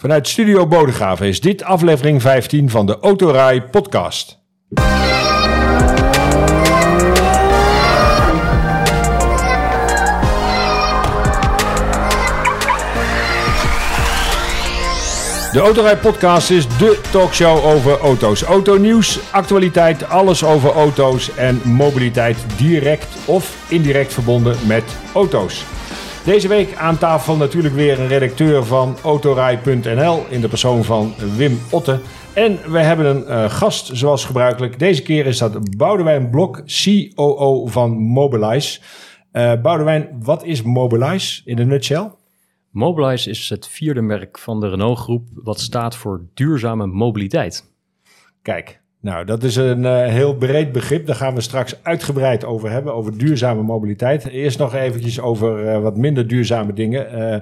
Vanuit Studio Bodegraven is dit aflevering 15 van de Autorij podcast. De Autorij podcast is de talkshow over auto's. Autonieuws, actualiteit, alles over auto's en mobiliteit direct of indirect verbonden met auto's. Deze week aan tafel natuurlijk weer een redacteur van Autorij.nl in de persoon van Wim Otte. En we hebben een uh, gast zoals gebruikelijk. Deze keer is dat Boudewijn Blok, COO van Mobilize. Uh, Boudewijn, wat is Mobilize in een nutshell? Mobilize is het vierde merk van de Renault Groep wat staat voor duurzame mobiliteit. Kijk, nou, dat is een uh, heel breed begrip. Daar gaan we straks uitgebreid over hebben, over duurzame mobiliteit. Eerst nog eventjes over uh, wat minder duurzame dingen. Uh,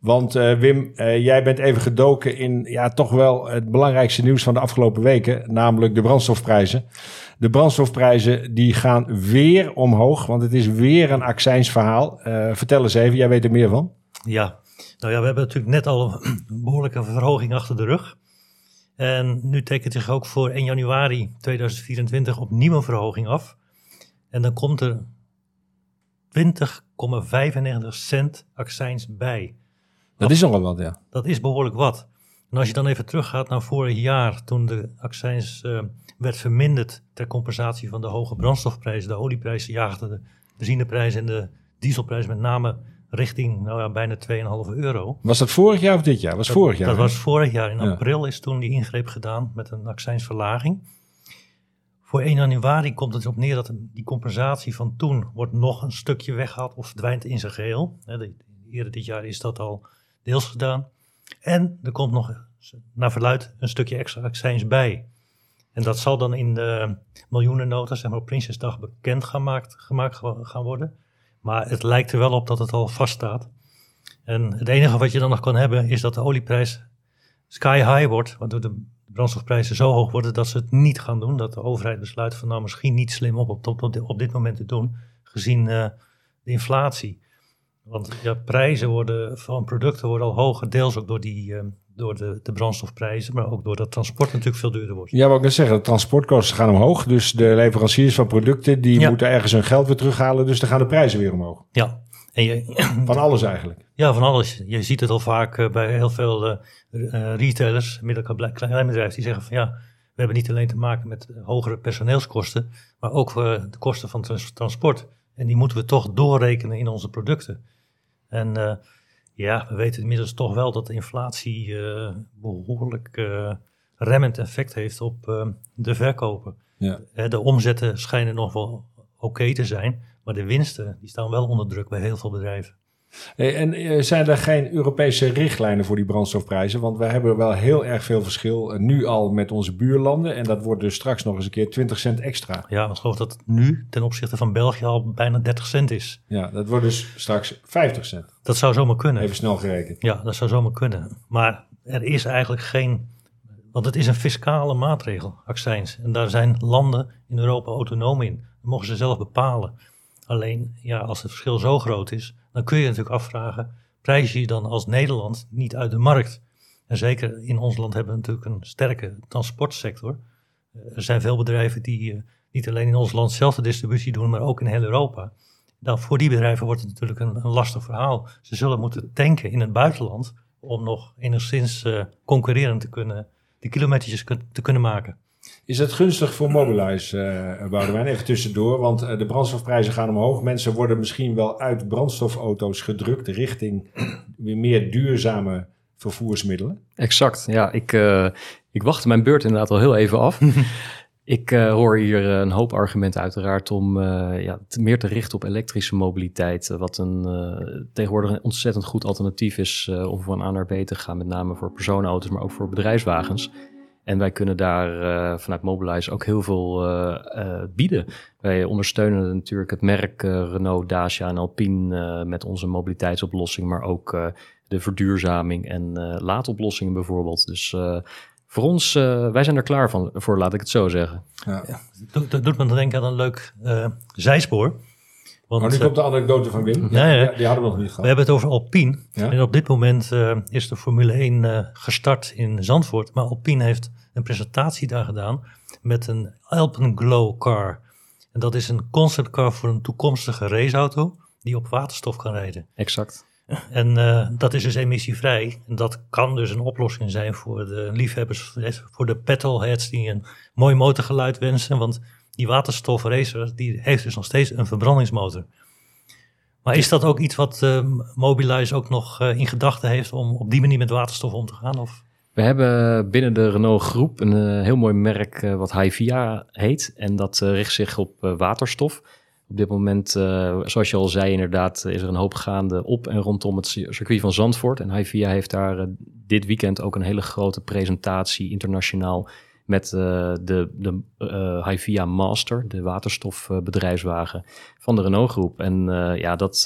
want Wim, jij bent even gedoken in ja, toch wel het belangrijkste nieuws van de afgelopen weken, namelijk de brandstofprijzen. De brandstofprijzen die gaan weer omhoog, want het is weer een accijnsverhaal. vertel eens even, jij weet er meer van. Ja, nou ja, we hebben natuurlijk net al een behoorlijke verhoging achter de rug. En nu tekent zich ook voor 1 januari 2024 opnieuw een verhoging af. En dan komt er 20,95 cent accijns bij. Dat is nogal wat, ja. Dat is behoorlijk wat. En als je dan even teruggaat naar vorig jaar, toen de accijns uh, werd verminderd ter compensatie van de hoge brandstofprijzen. De olieprijzen jaagden de benzineprijzen en de dieselprijs met name richting nou ja, bijna 2,5 euro. Was dat vorig jaar of dit jaar? Was dat, vorig jaar. Dat was vorig jaar. In april is toen die ingreep gedaan met een accijnsverlaging. Voor 1 januari komt het op neer dat die compensatie van toen wordt nog een stukje weggehaald of verdwijnt in zijn geheel. Eerder dit jaar is dat al deels gedaan. En er komt nog naar verluid een stukje extra accijns bij. En dat zal dan in de miljoenennota, zeg maar op Prinsjesdag, bekend gemaakt, gemaakt gaan worden. Maar het lijkt er wel op dat het al vaststaat. En het enige wat je dan nog kan hebben is dat de olieprijs sky high wordt, waardoor de brandstofprijzen zo hoog worden dat ze het niet gaan doen. Dat de overheid besluit van nou misschien niet slim op op, op, dit moment te doen, gezien uh, de inflatie. Want ja, prijzen worden, van producten worden al hoger, deels ook door die, uh, door de, de brandstofprijzen, maar ook doordat transport natuurlijk veel duurder wordt. Ja, wat ik net zeggen, de transportkosten gaan omhoog. Dus de leveranciers van producten, die moeten ergens hun geld weer terughalen. Dus dan gaan de prijzen weer omhoog. Ja. En je, van alles eigenlijk. Ja, van alles. Je ziet het al vaak uh, bij heel veel uh, uh, retailers, kleine bedrijven, die zeggen van ja, we hebben niet alleen te maken met hogere personeelskosten, maar ook de kosten van trans transport. En die moeten we toch doorrekenen in onze producten. En ja, we weten inmiddels toch wel dat de inflatie uh, behoorlijk uh, remmend effect heeft op uh, de verkopen. Ja. de omzetten schijnen nog wel oké te zijn, maar de winsten die staan wel onder druk bij heel veel bedrijven. Hey, en eh, zijn er geen Europese richtlijnen voor die brandstofprijzen? Want wij hebben wel heel erg veel verschil eh, nu al met onze buurlanden. En dat wordt dus straks nog eens een keer 20 cent extra. Ja, ik geloof dat het nu ten opzichte van België al bijna 30 cent is. Ja, dat wordt dus straks 50 cent. Dat zou zomaar kunnen. Even snel gerekend. Ja, dat zou zomaar kunnen. Maar er is eigenlijk geen... Want het is een fiscale maatregel, accijns. En daar zijn landen in Europa autonoom in. Dat mogen ze zelf bepalen. Alleen, ja, als het verschil zo groot is dan kun je natuurlijk afvragen, prijs je dan als Nederland niet uit de markt? En zeker in ons land hebben we natuurlijk een sterke transportsector. Eh, er zijn veel bedrijven die uh, niet alleen in ons land zelf de distributie doen, maar ook in heel Europa. Dan voor die bedrijven wordt het natuurlijk een, lastig verhaal. Ze zullen moeten tanken in het buitenland om nog enigszins uh, concurrerend te kunnen, die kilometertjes te kunnen maken. Is het gunstig voor Mobilize, uh, Boudewijn? Even tussendoor, want uh, de brandstofprijzen gaan omhoog. Mensen worden misschien wel uit brandstofauto's gedrukt richting weer meer duurzame vervoersmiddelen. Exact, ja. Ik, uh, ik wachtte mijn beurt inderdaad al heel even af. ik hoor hier een hoop argumenten uiteraard om ja, meer te richten op elektrische mobiliteit. wat een, tegenwoordig een ontzettend goed alternatief is om van A naar B te gaan. Met name voor personenauto's, maar ook voor bedrijfswagens. En wij kunnen daar uh, vanuit Mobilize ook heel veel uh, uh, bieden. Wij ondersteunen natuurlijk het merk Renault, Dacia en Alpine met onze mobiliteitsoplossing, maar ook de verduurzaming en laadoplossingen bijvoorbeeld. Dus voor ons, wij zijn er klaar van, voor, laat ik het zo zeggen. Ja. ja dat doet me denken aan een leuk zijspoor. Want, Maar nu eh, komt de anekdote van Wim. Ja, ja. Die, die hadden we nog niet we gehad. hebben het over Alpine. Ja. En op dit moment eh, is de Formule 1 eh, gestart in Zandvoort. Maar Alpine heeft een presentatie daar gedaan met een Alpenglow car. En dat is een conceptcar voor een toekomstige raceauto die op waterstof kan rijden. Exact. En eh, dat is dus emissievrij. En dat kan dus een oplossing zijn voor de liefhebbers, voor de petrolheads die een mooi motorgeluid wensen. Want die waterstofracer die heeft dus nog steeds een verbrandingsmotor. Maar is dat ook iets wat eh Mobilize ook nog eh, in gedachten heeft om op die manier met waterstof om te gaan? Of? We hebben binnen de Renault groep een eh, heel mooi merk wat Hyvia heet. En dat richt zich op waterstof. Op dit moment, zoals je al zei inderdaad, is er een hoop gaande op en rondom het cir- circuit van Zandvoort. En Hyvia heeft daar dit weekend ook een hele grote presentatie internationaal met eh, de, de eh Hyvia Master, de waterstofbedrijfswagen van de Renault groep. En eh, ja, dat,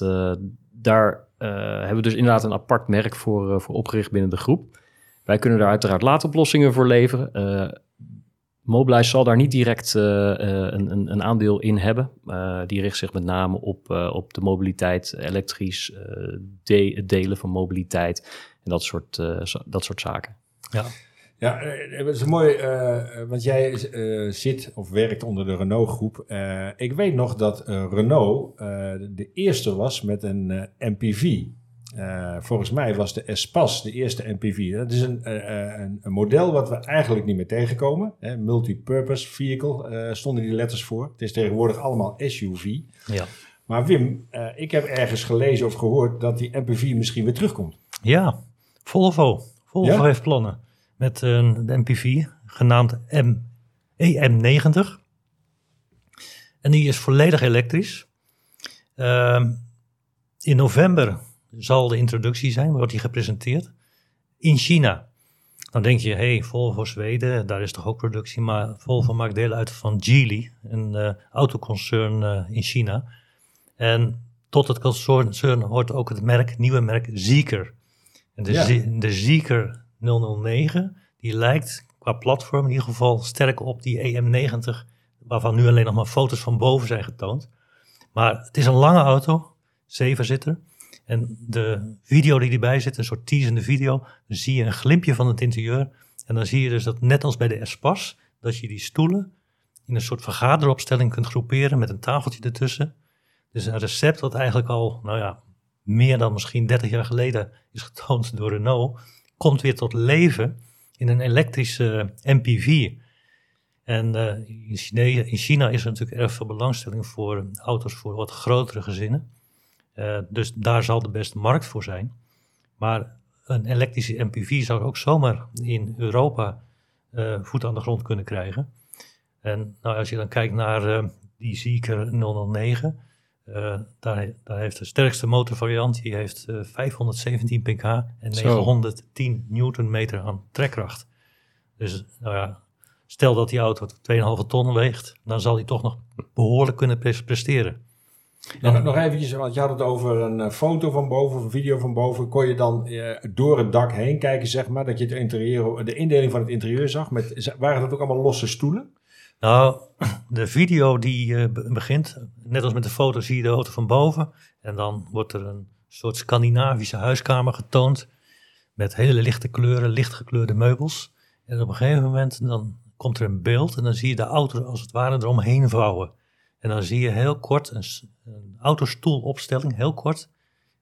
daar hebben we dus inderdaad een apart merk voor, voor opgericht binnen de groep. Wij kunnen daar uiteraard laadoplossingen voor leveren. Mobilize zal daar niet direct een, een, een aandeel in hebben. Die richt zich met name op, op de mobiliteit, elektrisch, delen van mobiliteit en dat soort, dat soort zaken. Ja. Ja, eh, het is mooi, eh, want jij eh, zit of werkt onder de Renault-groep. Eh, ik weet nog dat eh, Renault eh, de eerste was met een eh, MPV. Eh, volgens mij was de Espas de eerste MPV. Dat is een, eh, eh, een, een model wat we eigenlijk niet meer tegenkomen. Hè, Multipurpose Vehicle eh, stonden die letters voor. Het is tegenwoordig allemaal SUV. Ja. Maar Wim, eh, ik heb ergens gelezen of gehoord dat die MPV misschien weer terugkomt. ja, Volvo. Volvo Ja? heeft plannen met een de MPV genaamd M, EM90. En die is volledig elektrisch. Ehm, in november zal de introductie zijn, wordt die gepresenteerd in China. Dan denk je, hey, Volvo Zweden, daar is toch ook productie, maar Volvo maakt deel uit van Geely, een eh, autoconcern eh, in China. En tot het concern hoort ook het merk, nieuwe merk Zeekr. En de, Ja. De Zeekr 009, die lijkt qua platform in ieder geval sterk op die EM90, waarvan nu alleen nog maar foto's van boven zijn getoond. Maar het is een lange auto, zevenzitter. En de video die erbij zit, een soort teasende video, dan zie je een glimpje van het interieur. En dan zie je dus dat net als bij de Espas, dat je die stoelen in een soort vergaderopstelling kunt groeperen met een tafeltje ertussen. Dus een recept dat eigenlijk al, nou ja, meer dan misschien 30 jaar geleden is getoond door Renault, komt weer tot leven in een elektrische MPV. En eh, in, China, in China is er natuurlijk erg veel belangstelling voor auto's voor wat grotere gezinnen. Eh, dus daar zal de beste markt voor zijn. Maar een elektrische MPV zou ook zomaar in Europa eh, voet aan de grond kunnen krijgen. En nou, als je dan kijkt naar eh, die Zeekr 009, eh, daar, daar heeft de sterkste motorvariant, die heeft eh, 517 pk en Zo. 910 newtonmeter aan trekkracht. Dus nou ja, stel dat die auto 2,5 ton weegt, dan zal die toch nog behoorlijk kunnen pres- presteren. Nog, nog eventjes, want je had het over een eh, foto van boven, of een video van boven. Kon je dan eh, door het dak heen kijken, zeg maar, dat je het interieur, de indeling van het interieur zag? Met, waren dat ook allemaal losse stoelen? Nou, de video die eh, be- begint, net als met de foto zie je de auto van boven. En dan wordt er een soort Scandinavische huiskamer getoond. Met hele lichte kleuren, lichtgekleurde meubels. En op een gegeven moment dan komt er een beeld en dan zie je de auto als het ware eromheen vouwen. En dan zie je heel kort een, een autostoelopstelling, heel kort.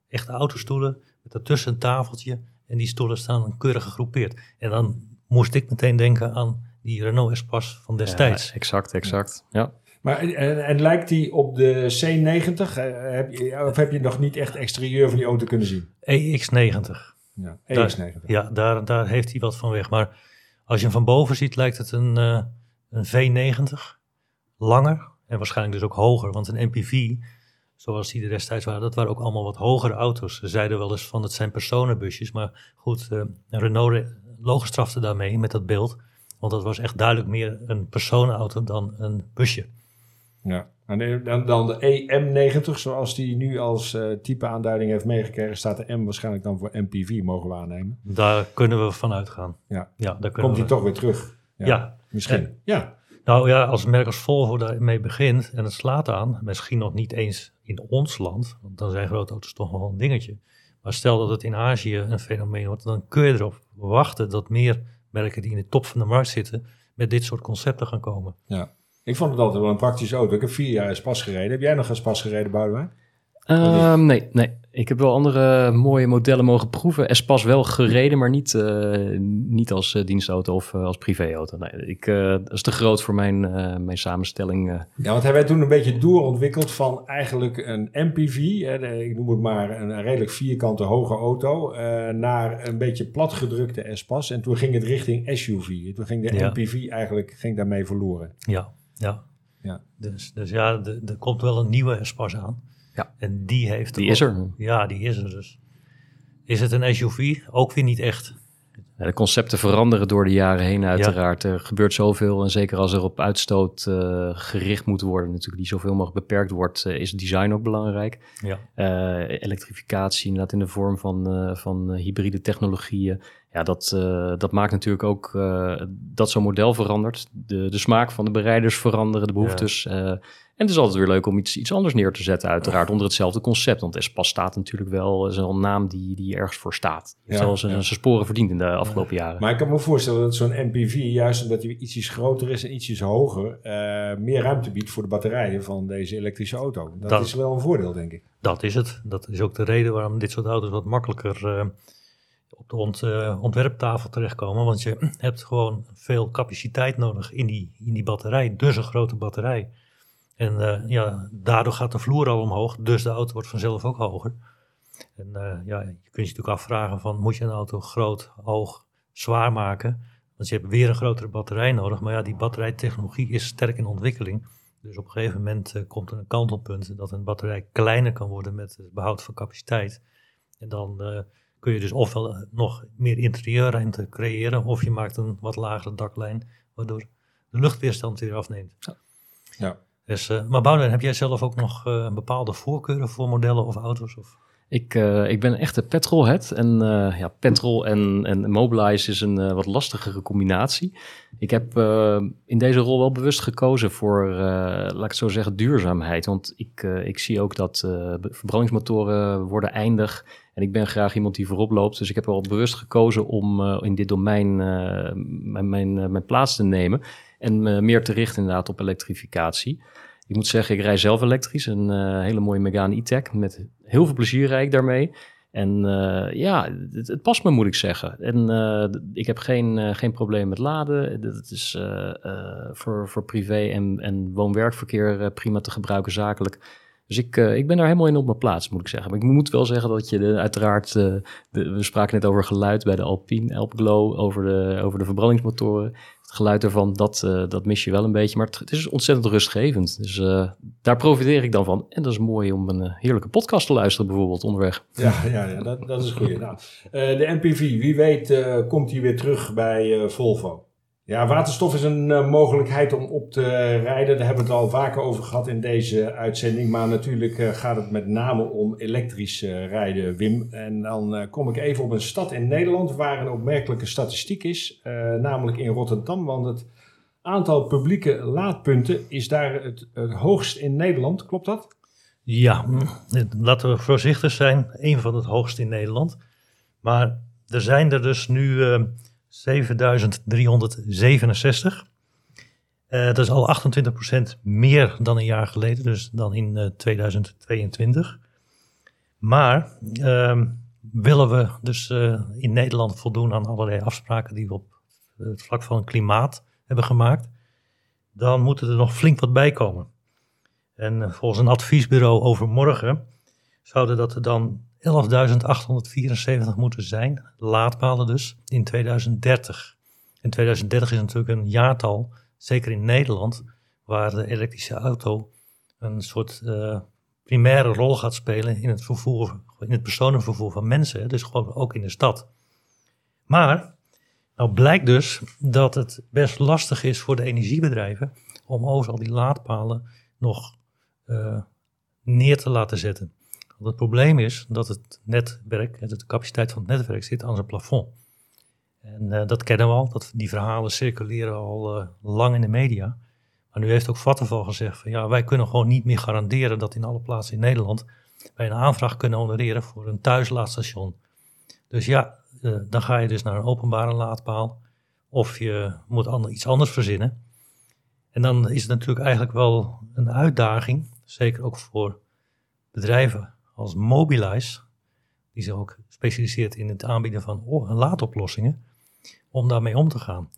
Echte autostoelen met daartussen een tafeltje. En die stoelen staan keurig gegroepeerd. En dan moest ik meteen denken aan die Renault Espas van destijds. Ja, exact, exact. Ja. Maar, en, en lijkt die op de C90? Eh, heb je, of heb je nog niet echt het exterieur van die auto kunnen zien? EX90. Ja, Daar- EX90. Ja, daar, daar heeft hij wat van weg. Maar als je hem van boven ziet, lijkt het een, eh, een V90. Langer en waarschijnlijk dus ook hoger. Want een MPV, zoals die er destijds waren, dat waren ook allemaal wat hogere auto's. Ze zeiden wel eens van het zijn personenbusjes. Maar goed, eh, Renault re- logenstrafte daarmee met dat beeld. Want dat was echt duidelijk meer een personenauto dan een busje. Ja. En dan, dan de EM90, zoals die nu als eh, type aanduiding heeft meegekregen, staat de M waarschijnlijk dan voor MPV, mogen we aannemen. Daar kunnen we van uitgaan. Ja. Ja, daar kunnen Komt die toch weer terug? Ja. Misschien. Ja. Nou ja, als een merk als Volvo daarmee begint en het slaat aan, misschien nog niet eens in ons land, want dan zijn grote auto's toch wel een dingetje. Maar stel dat het in Azië een fenomeen wordt, dan kun je erop wachten dat meer merken die in de top van de markt zitten, met dit soort concepten gaan komen. Ja. Ik vond het altijd wel een praktische auto. Ik heb vier jaar pas gereden. Heb jij nog eens pas gereden, Boudewijn? Um, nee, nee. Ik heb wel andere mooie modellen mogen proeven. Espas wel gereden, maar niet, uh, niet als uh, dienstauto of uh, als privéauto. Nee, ik, dat is te groot voor mijn, mijn samenstelling. Ja, want hij werd toen een beetje doorontwikkeld van eigenlijk een MPV, hè, ik noem het maar een, redelijk vierkante hoge auto, naar een beetje platgedrukte Espas. En toen ging het richting SUV. Toen ging de ja. MPV eigenlijk ging daarmee verloren. Ja, ja. ja. Dus, dus ja, er komt wel een nieuwe Espas aan. Ja. En die heeft... Die is er. Ja, die is er dus. Is het een SUV? Ook weer niet echt. Ja, de concepten veranderen door de jaren heen uiteraard. Er gebeurt zoveel en zeker als er op uitstoot uh, gericht moet worden, natuurlijk die zoveel mogelijk beperkt wordt, uh, is design ook belangrijk. Ja. Uh, elektrificatie inderdaad in de vorm van, van hybride technologieën. Ja, dat, dat maakt natuurlijk ook dat zo'n model verandert. De, de smaak van de bereiders veranderen, de behoeftes. Ja. En het is altijd weer leuk om iets, iets anders neer te zetten, uiteraard, onder hetzelfde concept. Want Espas staat natuurlijk wel, is een naam die, die ergens voor staat. Ja, Zoals ja. zijn sporen verdiend in de afgelopen jaren. Maar ik kan me voorstellen dat zo'n MPV, juist omdat hij ietsjes groter is en ietsjes hoger, uh, meer ruimte biedt voor de batterijen van deze elektrische auto. Dat, dat, is wel een voordeel, denk ik. Dat is het. Dat is ook de reden waarom dit soort auto's wat makkelijker uh, op de ont, uh, ontwerptafel terechtkomen. Want je hebt gewoon veel capaciteit nodig in die, in die batterij, dus een grote batterij. En uh, ja, daardoor gaat de vloer al omhoog, dus de auto wordt vanzelf ook hoger. En uh, ja, je kunt je natuurlijk afvragen van, moet je een auto groot, hoog, zwaar maken? Want je hebt weer een grotere batterij nodig. Maar ja, die batterijtechnologie is sterk in ontwikkeling. Dus op een gegeven moment uh, komt er een kantelpunt dat een batterij kleiner kan worden met het behoud van capaciteit. En dan kun je dus ofwel nog meer interieurruimte creëren, of je maakt een wat lagere daklijn, waardoor de luchtweerstand weer afneemt. Ja. ja. Dus, uh, maar Boudewijn, heb jij zelf ook nog uh, bepaalde voorkeuren voor modellen of auto's? Of? Ik, uh, ik ben echt een petrolhead. En ja, petrol en, en Mobilize is een wat lastigere combinatie. Ik heb in deze rol wel bewust gekozen voor, laat ik het zo zeggen, duurzaamheid. Want ik, ik zie ook dat verbrandingsmotoren worden eindig. En ik ben graag iemand die voorop loopt. Dus ik heb wel bewust gekozen om in dit domein mijn, mijn, mijn plaats te nemen. En meer te richten inderdaad op elektrificatie. Ik moet zeggen, ik rij zelf elektrisch. Een uh, hele mooie Megane E-Tech. Met heel veel plezier rijd ik daarmee. En uh, ja, het, past me, moet ik zeggen. En ik heb geen, geen probleem met laden. Het is voor, voor privé en, en woon-werkverkeer prima te gebruiken zakelijk. Dus ik, ik ben daar helemaal in op mijn plaats, moet ik zeggen. Maar ik moet wel zeggen dat je uiteraard... We spraken net over geluid bij de Alpine, Alp Glow... over de, over de verbrandingsmotoren geluid ervan, dat, uh, dat mis je wel een beetje. Maar het, is ontzettend rustgevend. Dus uh, daar profiteer ik dan van. En dat is mooi om een uh, heerlijke podcast te luisteren bijvoorbeeld onderweg. Ja, ja, ja dat, dat is goed. Nou, de MPV, wie weet komt hij weer terug bij Volvo. Ja, waterstof is een uh, mogelijkheid om op te rijden. Daar hebben we het al vaker over gehad in deze uitzending. Maar natuurlijk uh, gaat het met name om elektrisch uh, rijden, Wim. En dan kom ik even op een stad in Nederland waar een opmerkelijke statistiek is. namelijk in Rotterdam, want het aantal publieke laadpunten is daar het, het hoogst in Nederland. Klopt dat? Ja, laten we voorzichtig zijn. Een van het hoogst in Nederland. Maar er zijn er dus nu 7367. Uh, dat is al 28% meer dan een jaar geleden, dus dan in uh, 2022. Maar uh, willen we dus uh, in Nederland voldoen aan allerlei afspraken die we op het vlak van klimaat hebben gemaakt, dan moeten er nog flink wat bij komen. En eh, volgens een adviesbureau overmorgen zouden dat er dan 11.874 moeten zijn, laadpalen dus, in 2030. En 2030 is natuurlijk een jaartal, zeker in Nederland, waar de elektrische auto een soort uh, primaire rol gaat spelen in het, vervoer, in het personenvervoer van mensen, dus gewoon ook in de stad. Maar, nou blijkt dus dat het best lastig is voor de energiebedrijven om overal die laadpalen nog uh, neer te laten zetten. Het probleem is dat het netwerk, de capaciteit van het netwerk zit aan zijn plafond. En uh, dat kennen we al, dat, die verhalen circuleren al uh, lang in de media. Maar nu heeft ook Vattenval gezegd van ja, wij kunnen gewoon niet meer garanderen dat in alle plaatsen in Nederland wij een aanvraag kunnen honoreren voor een thuislaadstation. Dus ja, uh, dan ga je dus naar een openbare laadpaal of je moet ander, iets anders verzinnen. En dan is het natuurlijk eigenlijk wel een uitdaging, zeker ook voor bedrijven als Mobilize, die zich ook specialiseert in het aanbieden van laadoplossingen, om daarmee om te gaan.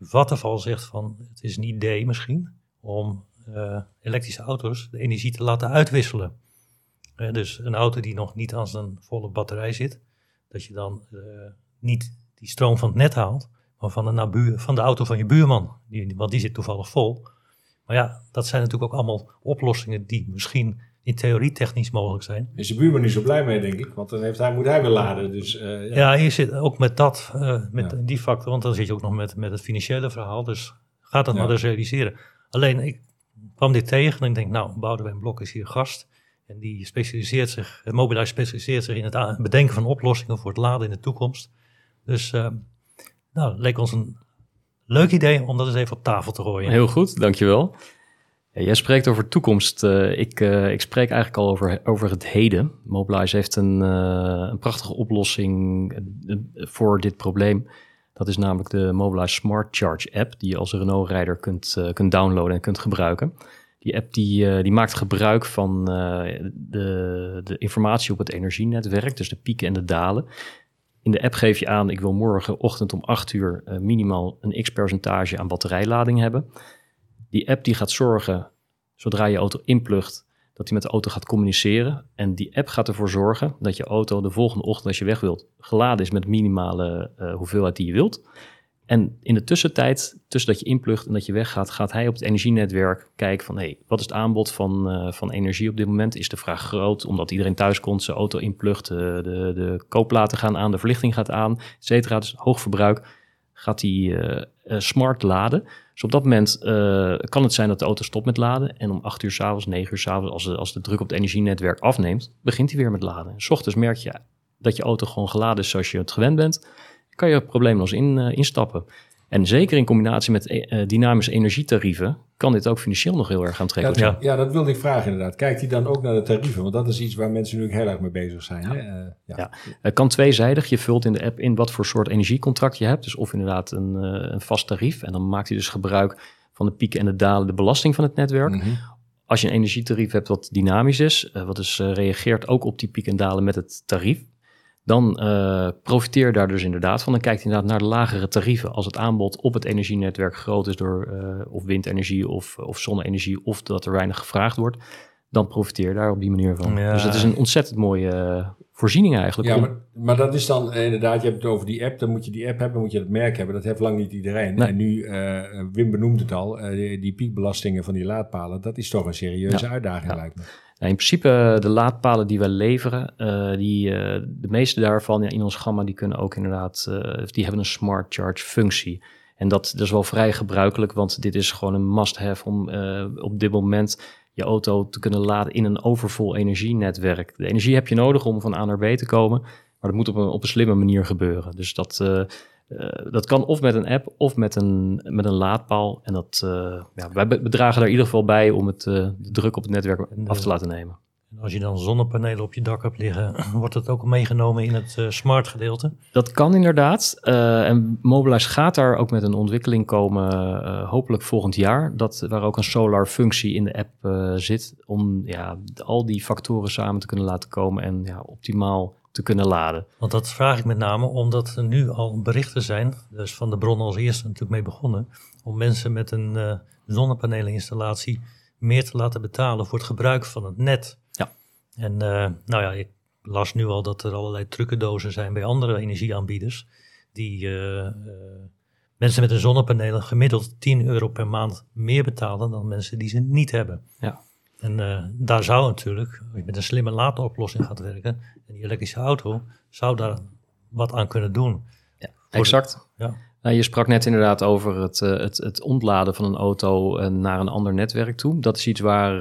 Vattenfall zegt van het is een idee misschien om uh, elektrische auto's de energie te laten uitwisselen. Dus een auto die nog niet aan zijn volle batterij zit, dat je dan uh, niet die stroom van het net haalt, maar van de, nabuur, van de auto van je buurman, die, want die zit toevallig vol. Maar ja, dat zijn natuurlijk ook allemaal oplossingen die misschien in theorie technisch mogelijk zijn. Is je buurman niet zo blij mee, denk ik, want dan heeft hij, moet hij weer laden. Dus, uh, ja. ja, hier zit ook met dat, uh, met ja. die factor, want dan zit je ook nog met, met het financiële verhaal. Dus gaat dat ja. maar eens realiseren. Alleen, ik kwam dit tegen en ik denk, nou, Boudewijn Blok is hier gast. En die specialiseert zich, Mobilize specialiseert zich in het bedenken van oplossingen voor het laden in de toekomst. Dus uh, nou, leek ons een leuk idee om dat eens even op tafel te gooien. Heel goed, dankjewel. Ja, jij spreekt over toekomst. Uh, ik, uh, ik spreek eigenlijk al over, over het heden. Mobilize heeft een, uh, een prachtige oplossing voor dit probleem. Dat is namelijk de Mobilize Smart Charge app, die je als Renault-rijder kunt, kunt downloaden en kunt gebruiken. Die app die, die maakt gebruik van de, de informatie op het energienetwerk, dus de pieken en de dalen. In de app geef je aan, ik wil morgenochtend om 8 uur minimaal een x-percentage aan batterijlading hebben. Die app die gaat zorgen, zodra je auto inplugt, dat hij met de auto gaat communiceren. En die app gaat ervoor zorgen dat je auto de volgende ochtend, als je weg wilt, geladen is met minimale uh, hoeveelheid die je wilt. En in de tussentijd, tussen dat je inplugt en dat je weggaat, gaat hij op het energienetwerk kijken van, hé, hey, wat is het aanbod van, uh, van energie op dit moment? Is de vraag groot, omdat iedereen thuis komt, zijn auto inplugt, uh, de, de kooplaten gaan aan, de verlichting gaat aan, et cetera. Dus hoog verbruik, gaat hij smart laden. Dus op dat moment uh, kan het zijn dat de auto stopt met laden. En om 8 uur s'avonds, 9 uur s'avonds, als de, als de druk op het energienetwerk afneemt, begint hij weer met laden. En s ochtends merk je dat je auto gewoon geladen is zoals je het gewend bent. Kan je probleemloos in, instappen. En zeker in combinatie met uh, dynamische energietarieven kan dit ook financieel nog heel erg aantrekkelijk zijn. Ja, ja, dat wilde ik vragen inderdaad. Kijkt hij dan ook naar de tarieven? Want dat is iets waar mensen nu heel erg mee bezig zijn. Ja. Hè? Uh, ja. ja. Het kan tweezijdig. Je vult in de app in wat voor soort energiecontract je hebt. Dus of inderdaad een, uh, een vast tarief. En dan maakt hij dus gebruik van de pieken en de dalen, de belasting van het netwerk. Mm -hmm. Als je een energietarief hebt wat dynamisch is, wat dus reageert ook op die pieken en dalen met het tarief, dan uh, profiteer daar dus inderdaad van. Dan kijkt hij inderdaad naar de lagere tarieven. Als het aanbod op het energienetwerk groot is door uh, of windenergie of, of zonne-energie, of dat er weinig gevraagd wordt, dan profiteer daar op die manier van. Ja. Dus dat is een ontzettend mooie uh, voorziening eigenlijk. Ja, maar, maar, dat is dan inderdaad, je hebt het over die app, dan moet je die app hebben, moet je het merk hebben. Dat heeft lang niet iedereen. Nee. En nu, Wim benoemt het al, die, die, piekbelastingen van die laadpalen, dat is toch een serieuze ja. uitdaging ja. lijkt me. Nou, in principe de laadpalen die wij leveren, uh, die, uh, de meeste daarvan ja, in ons gamma, die kunnen ook inderdaad, uh, die hebben een smart charge functie. En dat, dat is wel vrij gebruikelijk, want dit is gewoon een must-have om op dit moment je auto te kunnen laden in een overvol energienetwerk. De energie heb je nodig om van A naar B te komen, maar dat moet op een, op een slimme manier gebeuren. Dus dat, uh, dat kan of met een app of met een, met een laadpaal. En dat, uh, ja, wij bedragen daar in ieder geval bij om het, uh, de druk op het netwerk af te laten nemen. En als je dan zonnepanelen op je dak hebt liggen, wordt dat ook meegenomen in het smart gedeelte? Dat kan inderdaad. en Mobilize gaat daar ook met een ontwikkeling komen, hopelijk volgend jaar. Dat, waar ook een solar functie in de app zit. Om ja, al die factoren samen te kunnen laten komen en ja, optimaal te kunnen laden. Want dat vraag ik met name omdat er nu al berichten zijn, dus van de bron als eerste natuurlijk mee begonnen, om mensen met een uh, zonnepaneleninstallatie meer te laten betalen voor het gebruik van het net. Ja. En uh, nou ja, ik las nu al dat er allerlei trucendozen zijn bij andere energieaanbieders, die uh, mensen met een zonnepanelen gemiddeld 10 euro per maand meer betalen dan mensen die ze niet hebben. Ja. En uh, daar zou natuurlijk, als je met een slimme laadoplossing gaat werken, en die elektrische auto zou daar wat aan kunnen doen. Ja, exact. De, ja. Nou, je sprak net inderdaad over het, uh, het, het ontladen van een auto uh, naar een ander netwerk toe. Dat is iets waar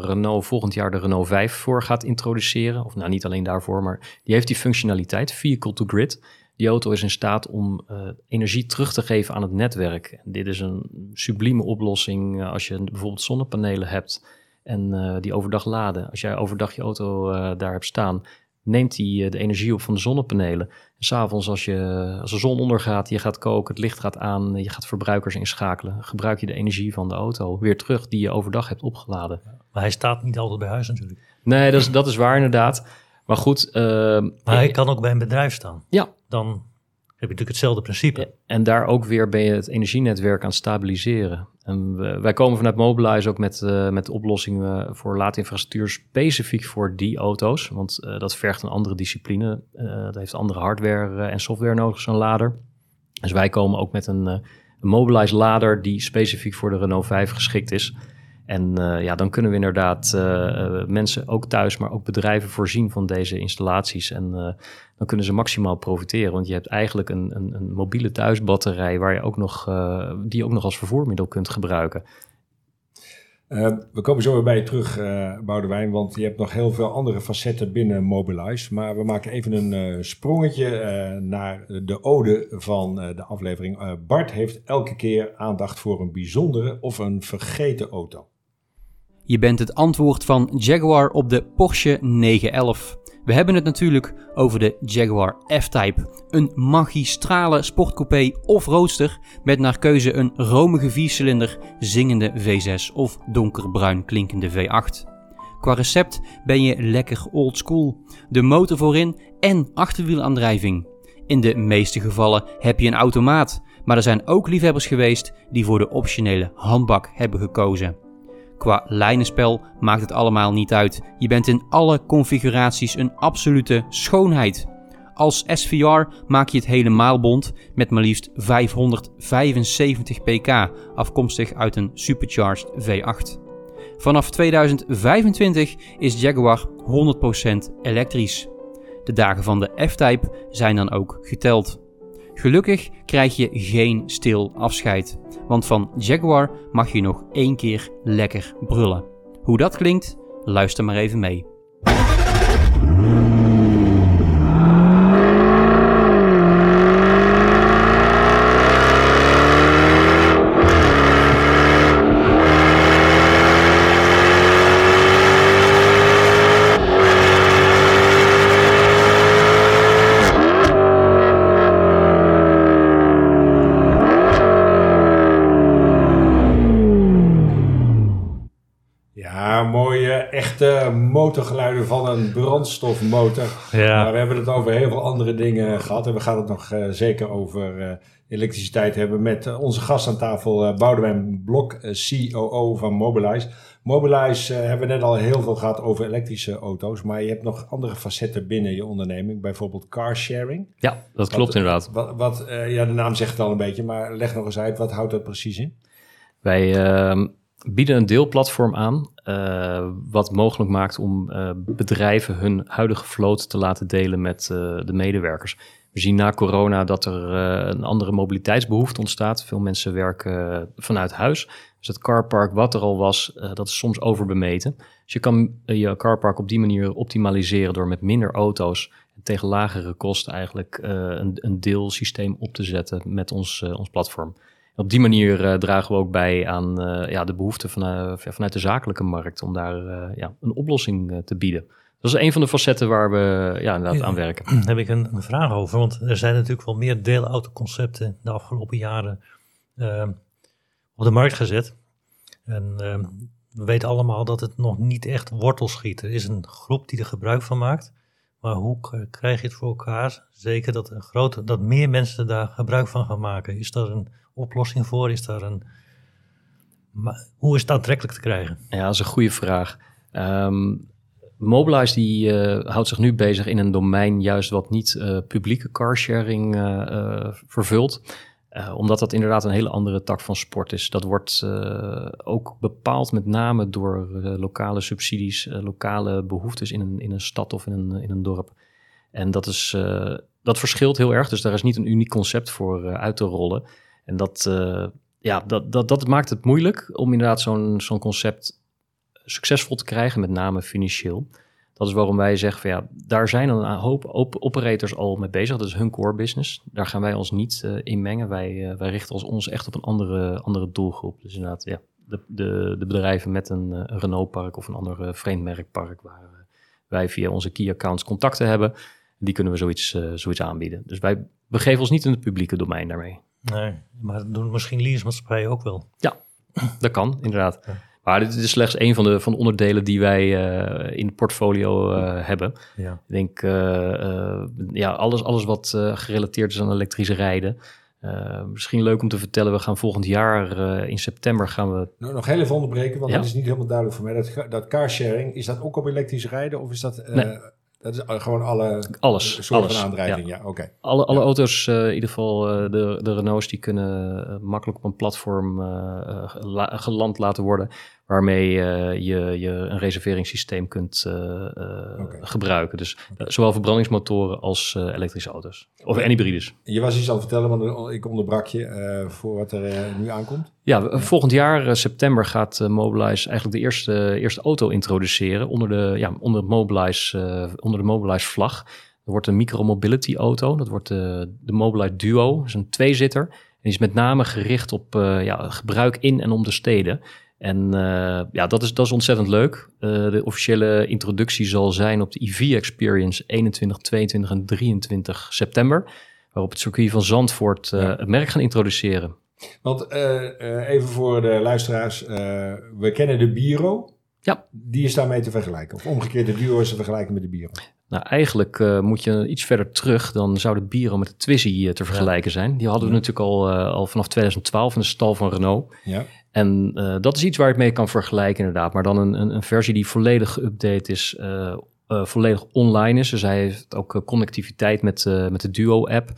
Renault volgend jaar de Renault 5 voor gaat introduceren. Of nou, niet alleen daarvoor, maar die heeft die functionaliteit, vehicle to grid. Die auto is in staat om energie terug te geven aan het netwerk. En dit is een sublieme oplossing als je bijvoorbeeld zonnepanelen hebt en die overdag laden. Als jij overdag je auto daar hebt staan, neemt hij de energie op van de zonnepanelen. En s'avonds als, je, als de zon ondergaat, je gaat koken, het licht gaat aan, je gaat verbruikers inschakelen, gebruik je de energie van de auto weer terug die je overdag hebt opgeladen. Maar hij staat niet altijd bij huis natuurlijk. Nee, dat is, dat is waar inderdaad. Maar goed. Maar hij kan ook bij een bedrijf staan. Ja. Dan heb je natuurlijk hetzelfde principe. En daar ook weer ben je het energienetwerk aan stabiliseren. En wij komen vanuit Mobilize ook met, uh, met oplossingen voor laadinfrastructuur specifiek voor die auto's. Want uh, dat vergt een andere discipline. dat heeft andere hardware en software nodig, zo'n lader. Dus wij komen ook met een, een Mobilize lader die specifiek voor de Renault 5 geschikt is. En uh, ja, dan kunnen we inderdaad uh, mensen ook thuis, maar ook bedrijven voorzien van deze installaties. En dan kunnen ze maximaal profiteren. Want je hebt eigenlijk een, een, een mobiele thuisbatterij waar je ook nog, die je ook nog als vervoermiddel kunt gebruiken. we komen zo weer bij je terug, Boudewijn, want je hebt nog heel veel andere facetten binnen Mobilize. Maar we maken even een sprongetje naar de ode van de aflevering. Bart heeft elke keer aandacht voor een bijzondere of een vergeten auto. Je bent het antwoord van Jaguar op de Porsche 911. We hebben het natuurlijk over de Jaguar F-Type. Een magistrale sportcoupé of roadster met naar keuze een romige viercilinder, zingende V6 of donkerbruin klinkende V8. Qua recept ben je lekker old school. De motor voorin en achterwielaandrijving. In de meeste gevallen heb je een automaat, maar er zijn ook liefhebbers geweest die voor de optionele handbak hebben gekozen. Qua lijnenspel maakt het allemaal niet uit. Je bent in alle configuraties een absolute schoonheid. Als SVR maak je het helemaal bond met maar liefst 575 pk, afkomstig uit een supercharged V8. Vanaf 2025 is Jaguar 100% elektrisch. De dagen van de F-Type zijn dan ook geteld. Gelukkig krijg je geen stil afscheid, want van Jaguar mag je nog één keer lekker brullen. Hoe dat klinkt, luister maar even mee. echte motorgeluiden van een brandstofmotor. Ja. Maar we hebben het over heel veel andere dingen gehad. En we gaan het nog uh, zeker over uh, elektriciteit hebben met uh, onze gast aan tafel, Boudewijn Blok, COO van Mobilize. Mobilize hebben we net al heel veel gehad over elektrische auto's. Maar je hebt nog andere facetten binnen je onderneming. Bijvoorbeeld carsharing. Ja, dat klopt inderdaad. Wat, wat ja, de naam zegt het al een beetje. Maar leg nog eens uit, wat houdt dat precies in? Wij ehm, bieden een deelplatform aan, uh, wat mogelijk maakt om uh, bedrijven hun huidige vloot te laten delen met uh, de medewerkers. We zien na corona dat er een andere mobiliteitsbehoefte ontstaat. Veel mensen werken vanuit huis. Dus het carpark wat er al was, dat is soms overbemeten. Dus je kan je carpark op die manier optimaliseren door met minder auto's tegen lagere kosten eigenlijk een, een deelsysteem op te zetten met ons, ons platform op die manier uh, dragen we ook bij aan uh, ja, de behoeften van, uh, vanuit de zakelijke markt om daar ja, een oplossing te bieden. Dat is een van de facetten waar we ja, inderdaad aan werken. Daar heb ik een, een, vraag over, want er zijn natuurlijk wel meer deelautoconcepten de afgelopen jaren op de markt gezet. En we weten allemaal dat het nog niet echt wortels schiet. Er is een groep die er gebruik van maakt. Maar hoe krijg je het voor elkaar? Zeker dat, een grote, dat meer mensen daar gebruik van gaan maken. Is dat een oplossing voor? Is daar een. Maar hoe is het aantrekkelijk te krijgen? Ja, dat is een goede vraag. Um, Mobilize die, uh, houdt zich nu bezig in een domein juist wat niet uh, publieke carsharing uh, vervult. omdat dat inderdaad een hele andere tak van sport is. Dat wordt ook bepaald met name door lokale subsidies, lokale behoeftes in een, in een stad of in een, in een dorp. En dat, is, dat verschilt heel erg, dus daar is niet een uniek concept voor uit te rollen. En dat, uh, ja, dat, dat, dat maakt het moeilijk om inderdaad zo'n zo'n concept succesvol te krijgen, met name financieel. Dat is waarom wij zeggen van ja, daar zijn een hoop op operators al mee bezig. Dat is hun core business. Daar gaan wij ons niet uh, in mengen. Wij, uh, wij richten ons, echt op een andere, andere doelgroep. Dus inderdaad, ja, de, de, de bedrijven met een, Renault-park of een ander vreemdmerkpark waar wij via onze key accounts contacten hebben, die kunnen we zoiets, zoiets aanbieden. Dus wij begeven ons niet in het publieke domein daarmee. Nee, maar dat doen misschien leasemaatschappij ook wel. Ja, dat kan inderdaad. Maar dit is slechts een van de, van de onderdelen die wij uh, in het portfolio uh, hebben. Ja. Ik denk, uh, ja, alles, alles wat gerelateerd is aan elektrisch rijden. misschien leuk om te vertellen, we gaan volgend jaar in september gaan we... Nou, nog heel even onderbreken, want ja? dat is niet helemaal duidelijk voor mij. Dat, dat carsharing, is dat ook op elektrisch rijden of is dat... Nee. Dat is gewoon alle alles, soorten alles, van aandrijving, ja. oké. Alle, alle auto's, uh, in ieder geval uh, de, de Renaults, die kunnen uh, makkelijk op een platform la, geland laten worden waarmee uh, je, je een reserveringssysteem kunt uh, okay. gebruiken. Dus zowel verbrandingsmotoren als elektrische auto's. Of en hybrides. Je was iets aan het vertellen, want ik onderbrak je voor wat er nu aankomt. Ja, volgend jaar, september, gaat Mobilize eigenlijk de eerste, eerste auto introduceren onder de, ja, onder, Mobilize, onder de Mobilize vlag. Er wordt een micromobility auto. Dat wordt de, de Mobilize Duo. Dat is een tweezitter. En die is met name gericht op ja, gebruik in en om de steden. En uh, ja, dat is, dat is ontzettend leuk. Uh, de officiële introductie zal zijn op de EV Experience 21, 22 en 23 september. Waarop het circuit van Zandvoort ja. het merk gaan introduceren. Want even voor de luisteraars, we kennen de Biro. Ja. Die is daarmee te vergelijken. Of omgekeerd, de Duo is te vergelijken met de Biro. Nou, eigenlijk uh, moet je iets verder terug. Dan zou de Biro met de Twizy uh, te vergelijken zijn. Die hadden we ja. natuurlijk al, uh, al vanaf 2012 in de stal van Renault. Ja. En dat is iets waar je het mee kan vergelijken inderdaad. Maar dan een, een, een versie die volledig geüpdate is, volledig online is. Dus hij heeft ook connectiviteit met, met de Duo-app.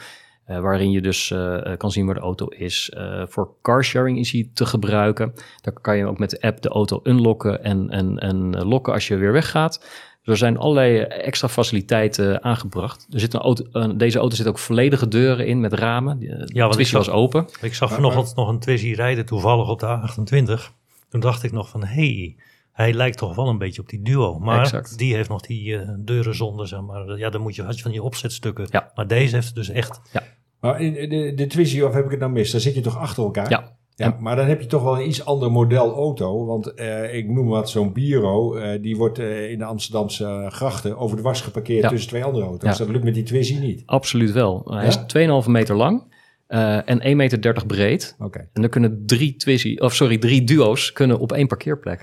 waarin je dus kan zien waar de auto is. voor carsharing is hij te gebruiken. Daar kan je ook met de app de auto unlocken en, en, en lokken als je weer weggaat. Er zijn allerlei extra faciliteiten aangebracht. Er zit een auto, deze auto zit ook volledige deuren in met ramen. Ja, de Twizy was open. Ik zag vanochtend nog een Twizy rijden toevallig op de A28. Toen dacht ik nog van, hey, hij lijkt toch wel een beetje op die Duo. Maar exact. die heeft nog die uh, deuren zonder, zeg maar. Ja, dan moet je, had je van die opzetstukken. Ja. Maar deze heeft dus echt... Ja. Maar in de, de Twizy, of heb ik het nou mis? Daar zit je toch achter elkaar? Ja. Ja, maar dan heb je toch wel een iets ander model auto. Want uh, ik noem wat zo'n Biro, uh, die wordt uh, in de Amsterdamse grachten over de was geparkeerd ja. tussen twee andere auto's. Ja. Dat lukt met die Twizy niet. Absoluut wel. Hij is 2,5 meter lang. en 1,30 meter breed. Okay. En dan kunnen drie Twizy, of sorry, drie duo's kunnen op één parkeerplek.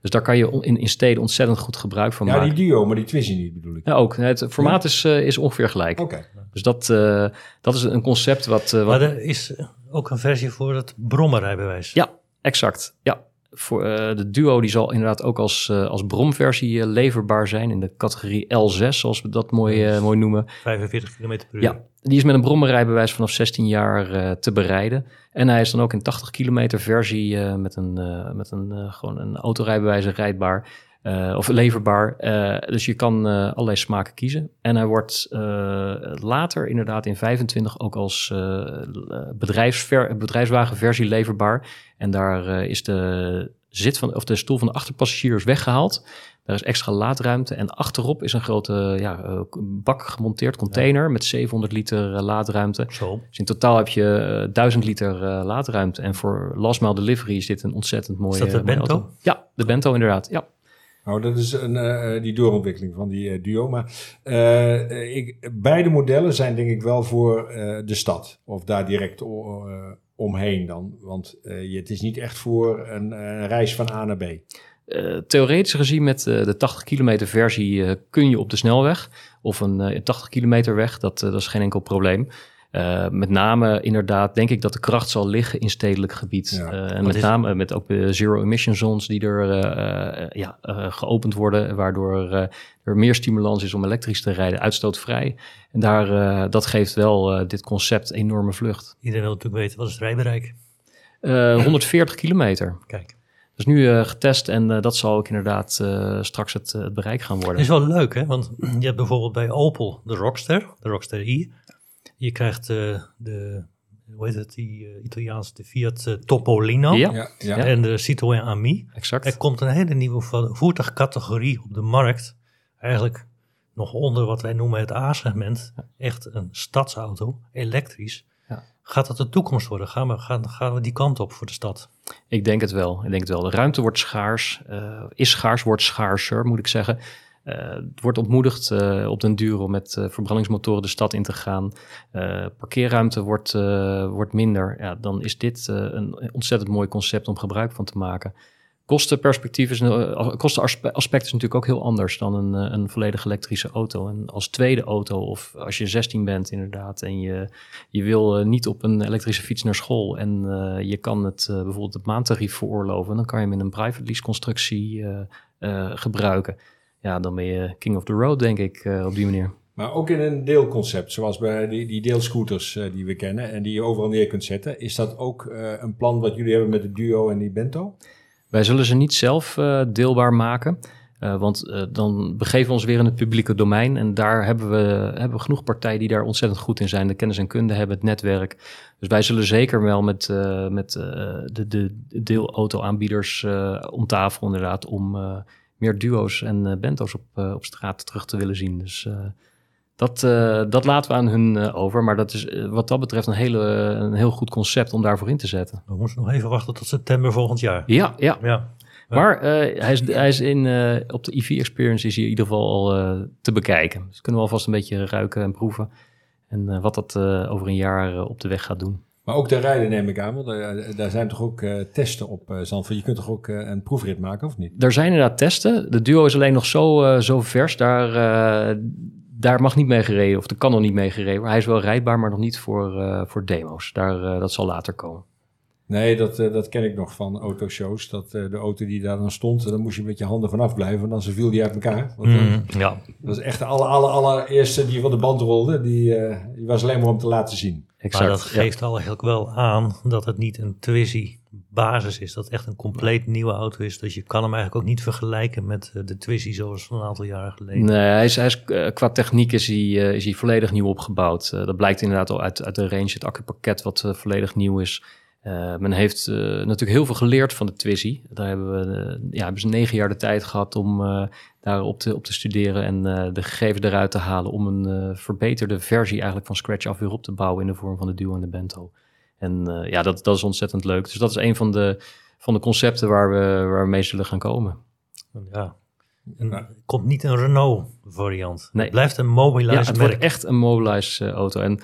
Dus daar kan je in, in steden ontzettend goed gebruik van ja, maken. Ja, die duo, maar die Twizy niet bedoel ik. Ja, ook. Het formaat is, is ongeveer gelijk. Okay. Dus dat, dat is een concept wat... wat maar er is ook een versie voor het brommerrijbewijs. Ja, exact. Ja. Voor, uh, de Duo die zal inderdaad ook als, uh, als bromversie uh, leverbaar zijn in de categorie L6, zoals we dat mooi, mooi noemen. 45 km per uur. Ja, die is met een brommerrijbewijs vanaf 16 jaar te bereiden. En hij is dan ook in 80 kilometer versie met een, met een, gewoon een autorijbewijs rijdbaar. Uh, of leverbaar. Uh, dus je kan uh, allerlei smaken kiezen. En hij wordt later inderdaad in 25 ook als bedrijfsver bedrijfswagenversie leverbaar. En daar is de, zit van, of de stoel van de achterpassagiers weggehaald. Daar is extra laadruimte. En achterop is een grote ja, bak gemonteerd, container ja. met 700 liter laadruimte. Zo. Dus in totaal heb je 1000 liter laadruimte. En voor last mile delivery is dit een ontzettend mooie Is dat de Bento? Auto. Ja, de Bento inderdaad. Ja. Nou, dat is een, uh, die doorontwikkeling van die uh, duo. Maar beide modellen zijn denk ik wel voor de stad. Of daar direct omheen dan. Want je, het is niet echt voor een, een reis van A naar B. theoretisch gezien met de 80 kilometer versie kun je op de snelweg. Of een 80 kilometer weg, dat, dat is geen enkel probleem. Uh, met name inderdaad denk ik dat de kracht zal liggen in stedelijk gebied. Ja, uh, en met name met ook de zero emission zones die er uh, ja, geopend worden, waardoor er meer stimulans is om elektrisch te rijden, uitstootvrij. En daar, dat geeft wel dit concept enorme vlucht. Iedereen wil natuurlijk weten, wat is het rijbereik? 140 kilometer. Kijk. Dat is nu getest en dat zal ook inderdaad straks het, het, bereik gaan worden. Dat is wel leuk hè, want je hebt bijvoorbeeld bij Opel de Rockster, de Rockster i. Je krijgt uh, de, hoe heet het, die uh, Italiaanse de Fiat uh, Topolino ja. Ja, ja. en de Citroën Ami. Exact. Er komt een hele nieuwe voertuigcategorie op de markt. eigenlijk nog onder wat wij noemen het A-segment. Echt een stadsauto, elektrisch. Ja. Gaat dat de toekomst worden? Gaan we, gaan, gaan we die kant op voor de stad? Ik denk het wel. Ik denk het wel. De ruimte wordt schaars. eh, is schaars, wordt schaarser, moet ik zeggen. Eh, het wordt ontmoedigd eh, op den duur om met eh, verbrandingsmotoren de stad in te gaan. Parkeerruimte wordt, wordt minder. Ja, dan is dit een ontzettend mooi concept om gebruik van te maken. Kostenperspectief is, kostenaspect is natuurlijk ook heel anders dan een, een volledig elektrische auto. En als tweede auto, of als je 16 bent inderdaad, en je, je wil niet op een elektrische fiets naar school en je kan het bijvoorbeeld het maandtarief veroorloven, dan kan je hem in een private lease constructie gebruiken. Ja, dan ben je king of the road, denk ik, eh, op die manier. Maar ook in een deelconcept, zoals bij die, die deelscooters eh, die we kennen en die je overal neer kunt zetten. Is dat ook eh, een plan wat jullie hebben met de Duo en die Bento? Wij zullen ze niet zelf deelbaar maken. want dan begeven we ons weer in het publieke domein. En daar hebben we, hebben we genoeg partijen die daar ontzettend goed in zijn. De kennis en kunde hebben, het netwerk. Dus wij zullen zeker wel met, met de, de deelauto-aanbieders om tafel inderdaad... om meer duo's en eh, bento's op, eh, op straat terug te willen zien. Dus eh, dat, dat laten we aan hun over. Maar dat is wat dat betreft een, hele, een heel goed concept om daarvoor in te zetten. We moeten nog even wachten tot september volgend jaar. Ja, ja. Ja, Maar hij is, hij is in, op de EV Experience is hij in ieder geval al te bekijken. Dus kunnen we alvast een beetje ruiken en proeven. En wat dat over een jaar op de weg gaat doen. Maar ook de rijden neem ik aan, want er- daar zijn toch ook eh, testen op uh, Zandvoort. Je kunt toch ook eh, een proefrit maken, of niet? Er zijn inderdaad testen. De Duo is alleen nog zo, eh, zo vers. Daar, eh, daar mag niet mee gereden, of er kan nog niet mee gereden. Hij is wel rijdbaar, maar nog niet voor, eh, voor demo's. Daar, eh, dat zal later komen. Nee, dat, eh, dat ken ik nog van autoshows. Dat eh, de auto die daar dan stond, daar moest je met je handen vanaf blijven, want anders viel die uit elkaar. Want, eh, Mm, ja. Dat is echt de aller, aller, allereerste die van de band rolde. Die, eh, die was alleen maar om te laten zien. Exact. maar dat ja. geeft al eigenlijk wel aan dat het niet een Twizy basis is. Dat het echt een compleet nieuwe auto is. Dus je kan hem eigenlijk ook niet vergelijken met eh, de Twizy zoals van een aantal jaren geleden. Nee, hij is, hij is, eh, qua techniek is hij, eh, is hij volledig nieuw opgebouwd. Dat blijkt inderdaad al uit, uit de range, het accupakket wat volledig nieuw is. Men heeft natuurlijk heel veel geleerd van de Twizy. Daar hebben we ja, hebben ze negen jaar de tijd gehad om daarop te, op te studeren en uh, de gegevens eruit te halen om een uh, verbeterde versie eigenlijk van scratch af weer op te bouwen in de vorm van de Duo en de Bento. En uh, ja, dat, dat is ontzettend leuk. Dus dat is een van de, van de concepten waar we, waar we mee zullen gaan komen. Ja, komt niet een Renault variant. Nee. Het blijft een Mobilize Ja, het wordt echt een Mobilize auto. En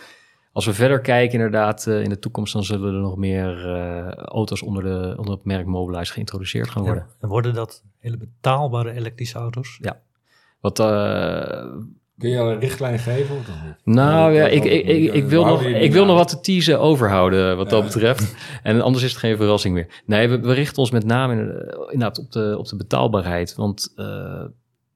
als we verder kijken inderdaad uh, in de toekomst... dan zullen er nog meer uh, auto's onder, de, onder het merk Mobilize geïntroduceerd gaan worden. Ja, en worden dat hele betaalbare elektrische auto's? Ja. Wat, uh, Kun je al een richtlijn geven of niet? Nou ja, ik, ik, ik, ik, wil, nog, ik wil nog wat te teasen overhouden wat dat betreft. En anders is het geen verrassing meer. Nee, we, we richten ons met name inderdaad op de, op de betaalbaarheid. Want uh,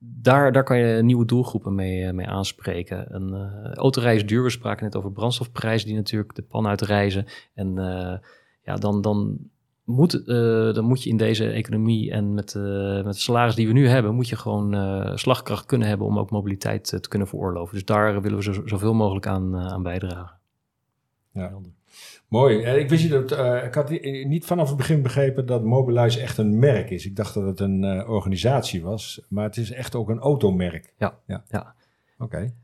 daar, daar kan je nieuwe doelgroepen mee, mee aanspreken. Een uh, autorij is duur. We spraken net over brandstofprijzen die natuurlijk de pan uitreizen. En uh, ja, dan, dan, moet, uh, dan moet je in deze economie en met, met de salaris die we nu hebben, moet je gewoon slagkracht kunnen hebben om ook mobiliteit te kunnen veroorloven. Dus daar willen we zo, zoveel mogelijk aan, aan bijdragen. Ja. Mooi. Ik wist niet dat. Uh, ik had niet vanaf het begin begrepen dat Mobilize echt een merk is. Ik dacht dat het een uh, organisatie was, maar het is echt ook een automerk. Ja. ja. ja. Oké. Okay.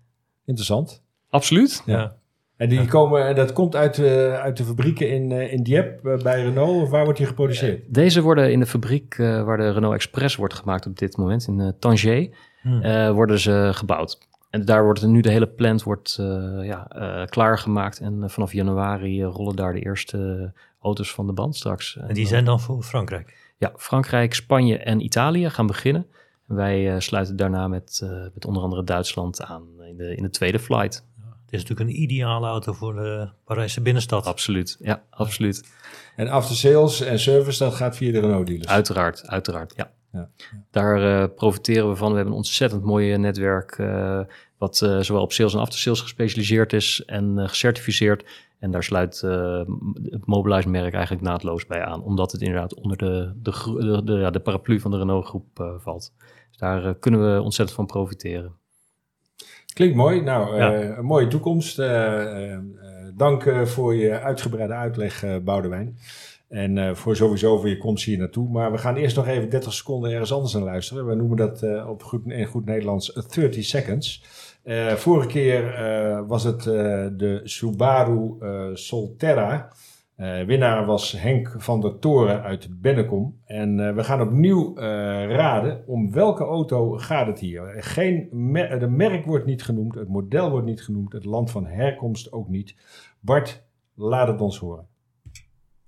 Interessant. Absoluut. Ja. ja. En die komen, en dat komt uit, uh, uit de fabrieken in, in Dieppe bij Renault, of waar wordt die geproduceerd? Deze worden in de fabriek waar de Renault Express wordt gemaakt op dit moment, in Tanger, hmm. worden ze gebouwd. En daar wordt nu de hele plant wordt, uh, ja, uh, klaargemaakt. En uh, vanaf januari rollen daar de eerste auto's van de band straks. En die zijn dan voor Frankrijk? Ja, Frankrijk, Spanje en Italië gaan beginnen. En wij sluiten daarna met, met onder andere Duitsland aan in de, in de tweede flight. Ja, het is natuurlijk een ideale auto voor de Parijse binnenstad. Absoluut, ja, absoluut. En after sales en service, dat gaat via de Renault dealers? Uiteraard, uiteraard, ja. Ja. Daar uh, profiteren we van. We hebben een ontzettend mooi netwerk, uh, wat uh, zowel op sales en after sales gespecialiseerd is en gecertificeerd. En daar sluit het Mobilize merk eigenlijk naadloos bij aan, omdat het inderdaad onder de, de, de, de, ja, de paraplu van de Renault groep valt. Dus daar kunnen we ontzettend van profiteren. Klinkt mooi. Nou, ja. een mooie toekomst. Dank voor je uitgebreide uitleg, Boudewijn. En voor sowieso voor je komst hier naartoe. Maar we gaan eerst nog even 30 seconden ergens anders aan luisteren. We noemen dat op goed, in goed Nederlands 30 seconds. vorige keer was het de Subaru Solterra. Winnaar was Henk van der Toren uit Bennekom. En we gaan opnieuw raden om welke auto gaat het hier. Geen de merk wordt niet genoemd, het model wordt niet genoemd, het land van herkomst ook niet. Bart, laat het ons horen.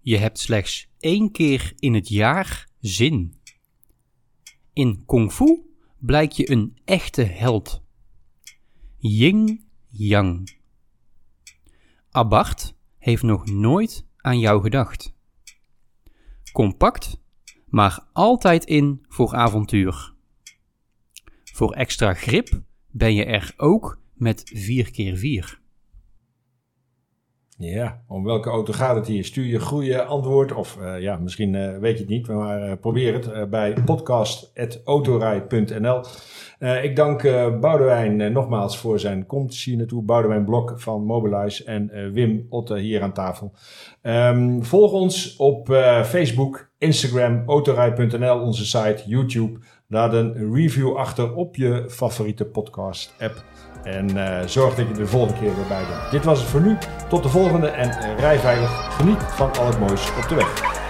Je hebt slechts één keer in het jaar zin. In kung fu blijk je een echte held. Ying Yang. Abart heeft nog nooit aan jou gedacht. Compact, maar altijd in voor avontuur. Voor extra grip ben je er ook met 4x4. Ja, om welke auto gaat het hier? Stuur je goede antwoord, of uh, ja, misschien uh, weet je het niet, maar uh, probeer het bij podcast.autorij.nl. ik dank Boudewijn nogmaals voor zijn komst hier naartoe. Boudewijn Blok van Mobilize en Wim Otte hier aan tafel. Um, volg ons op Facebook, Instagram, autorij.nl, onze site, YouTube. Laat een review achter op je favoriete podcast app. En uh, zorg dat je de volgende keer weer bij bent. Dit was het voor nu. Tot de volgende en rij veilig. Geniet van al het moois op de weg.